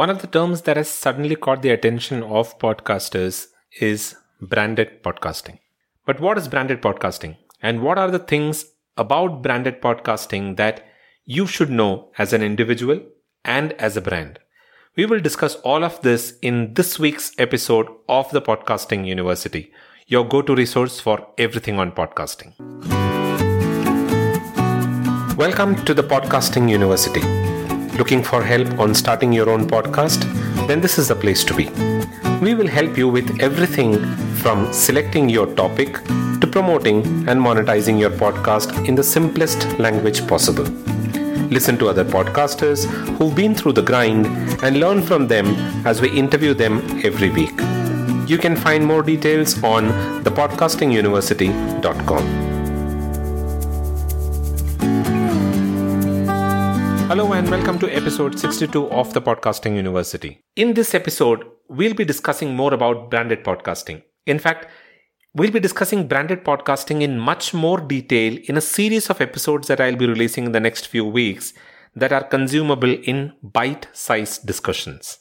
One of the terms that has suddenly caught the attention of podcasters is branded podcasting. But what is branded podcasting? And what are the things about branded podcasting that you should know as an individual and as a brand? We will discuss all of this in this week's episode of the Podcasting University, your go to resource for everything on podcasting. Welcome to the Podcasting University. Looking for help on starting your own podcast? Then this is the place to be. We will help you with everything from selecting your topic to promoting and monetizing your podcast in the simplest language possible. Listen to other podcasters who've been through the grind and learn from them as we interview them every week. You can find more details on thepodcastinguniversity.com. Hello and welcome to episode 62 of the Podcasting University. In this episode, we'll be discussing more about branded podcasting. In fact, we'll be discussing branded podcasting in much more detail in a series of episodes that I'll be releasing in the next few weeks that are consumable in bite sized discussions.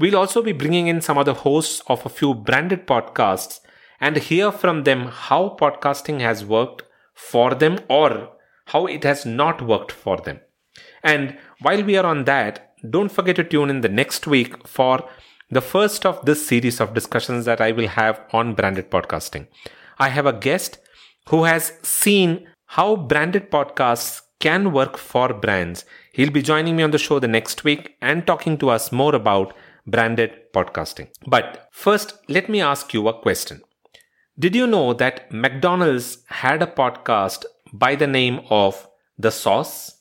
We'll also be bringing in some other hosts of a few branded podcasts and hear from them how podcasting has worked for them or how it has not worked for them. And while we are on that, don't forget to tune in the next week for the first of this series of discussions that I will have on branded podcasting. I have a guest who has seen how branded podcasts can work for brands. He'll be joining me on the show the next week and talking to us more about branded podcasting. But first, let me ask you a question. Did you know that McDonald's had a podcast by the name of The Sauce?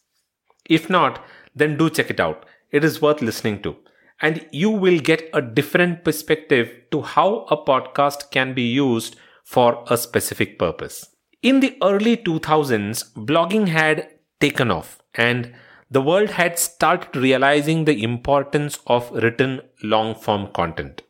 If not, then do check it out. It is worth listening to. And you will get a different perspective to how a podcast can be used for a specific purpose. In the early 2000s, blogging had taken off and the world had started realizing the importance of written long form content.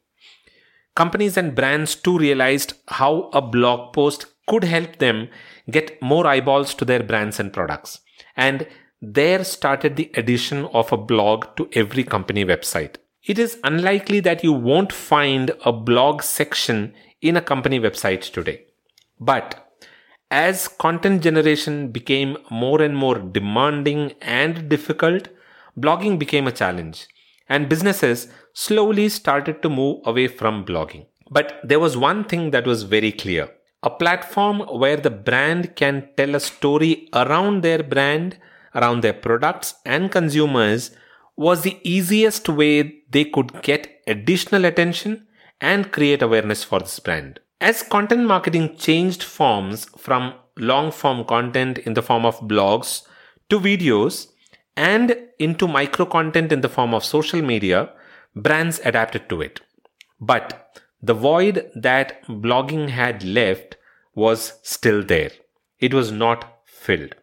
Companies and brands too realized how a blog post could help them get more eyeballs to their brands and products. And there started the addition of a blog to every company website. It is unlikely that you won't find a blog section in a company website today. But as content generation became more and more demanding and difficult, blogging became a challenge and businesses slowly started to move away from blogging. But there was one thing that was very clear. A platform where the brand can tell a story around their brand around their products and consumers was the easiest way they could get additional attention and create awareness for this brand. As content marketing changed forms from long form content in the form of blogs to videos and into micro content in the form of social media, brands adapted to it. But the void that blogging had left was still there. It was not filled.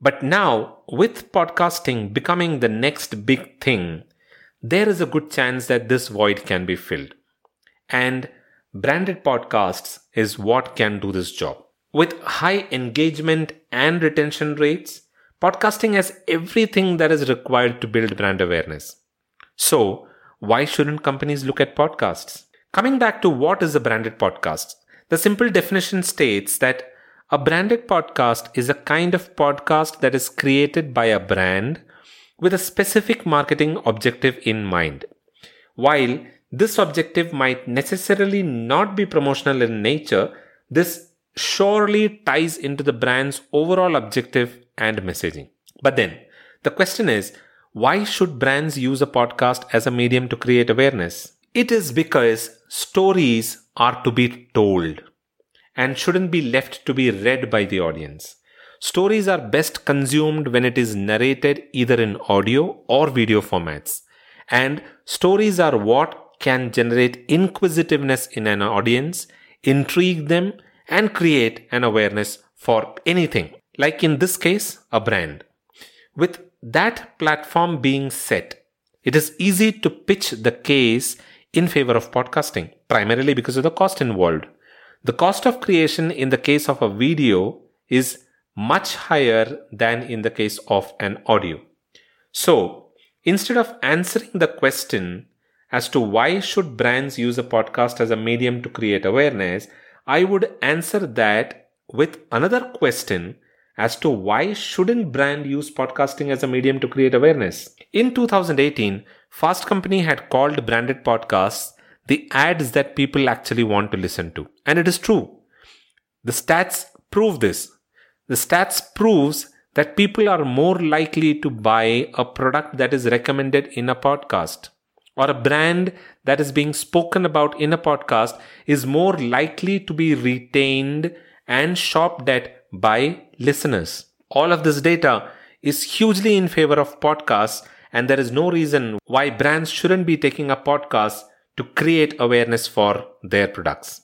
But now, with podcasting becoming the next big thing, there is a good chance that this void can be filled. And branded podcasts is what can do this job. With high engagement and retention rates, podcasting has everything that is required to build brand awareness. So, why shouldn't companies look at podcasts? Coming back to what is a branded podcast, the simple definition states that a branded podcast is a kind of podcast that is created by a brand with a specific marketing objective in mind. While this objective might necessarily not be promotional in nature, this surely ties into the brand's overall objective and messaging. But then, the question is why should brands use a podcast as a medium to create awareness? It is because stories are to be told and shouldn't be left to be read by the audience. Stories are best consumed when it is narrated either in audio or video formats. And stories are what can generate inquisitiveness in an audience, intrigue them, and create an awareness for anything. Like in this case, a brand. With that platform being set, it is easy to pitch the case in favor of podcasting, primarily because of the cost involved. The cost of creation in the case of a video is much higher than in the case of an audio. So, Instead of answering the question as to why should brands use a podcast as a medium to create awareness, I would answer that with another question as to why shouldn't brand use podcasting as a medium to create awareness. In 2018, Fast Company had called branded podcasts the ads that people actually want to listen to. And it is true. The stats prove this. The stats proves that people are more likely to buy a product that is recommended in a podcast or a brand that is being spoken about in a podcast is more likely to be retained and shopped at by listeners. All of this data is hugely in favor of podcasts, and there is no reason why brands shouldn't be taking up podcast to create awareness for their products.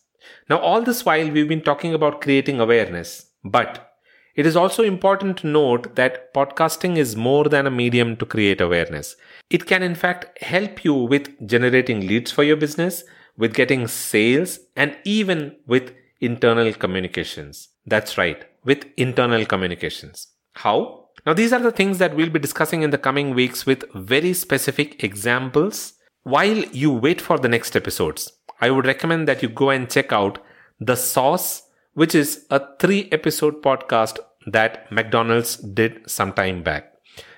Now, all this while we've been talking about creating awareness, but it is also important to note that podcasting is more than a medium to create awareness. It can, in fact, help you with generating leads for your business, with getting sales, and even with internal communications. That's right, with internal communications. How? Now, these are the things that we'll be discussing in the coming weeks with very specific examples. While you wait for the next episodes, I would recommend that you go and check out The Sauce which is a three episode podcast that McDonald's did some time back.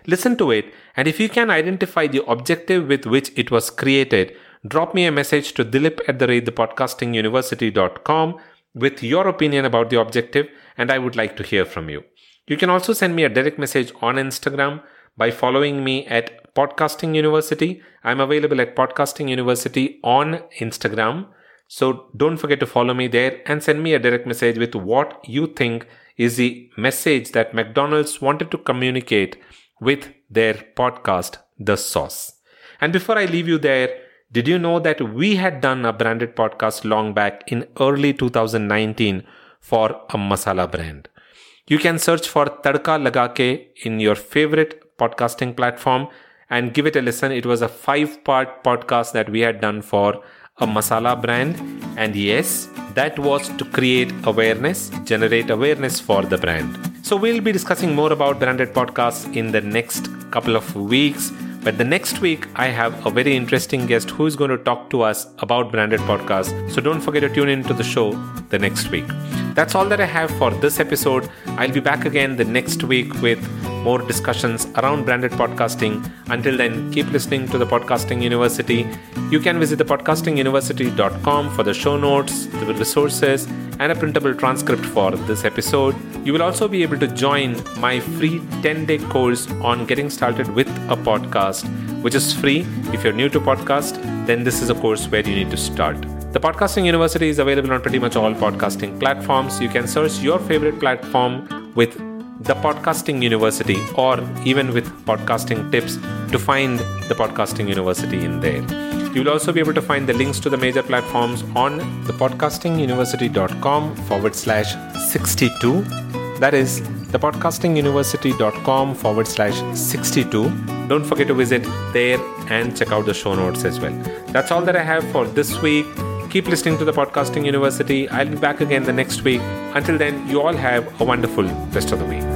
Listen to it, and if you can identify the objective with which it was created, drop me a message to dilip at the rate thepodcastinguniversity.com with your opinion about the objective, and I would like to hear from you. You can also send me a direct message on Instagram by following me at Podcasting University. I'm available at Podcasting University on Instagram. So don't forget to follow me there and send me a direct message with what you think is the message that McDonald's wanted to communicate with their podcast, The Sauce. And before I leave you there, did you know that we had done a branded podcast long back in early 2019 for a masala brand? You can search for Tadka Lagake in your favorite podcasting platform and give it a listen. It was a five part podcast that we had done for a masala brand. And yes, that was to create awareness, generate awareness for the brand. So we'll be discussing more about branded podcasts in the next couple of weeks. But the next week, I have a very interesting guest who is going to talk to us about branded podcasts. So don't forget to tune in to the show the next week. That's all that I have for this episode. I'll be back again the next week with more discussions around branded podcasting. Until then, keep listening to the Podcasting University. You can visit the podcastinguniversity.com for the show notes, the resources, and a printable transcript for this episode. You will also be able to join my free 10 day course on getting started with a podcast, which is free. If you're new to podcast, then this is a course where you need to start. The Podcasting University is available on pretty much all podcasting platforms. You can search your favorite platform with the Podcasting University or even with podcasting tips to find the Podcasting University in there. You will also be able to find the links to the major platforms on the podcastinguniversity.com forward slash 62. That is the podcastinguniversity.com forward slash 62. Don't forget to visit there and check out the show notes as well. That's all that I have for this week. Keep listening to the Podcasting University. I'll be back again the next week. Until then, you all have a wonderful rest of the week.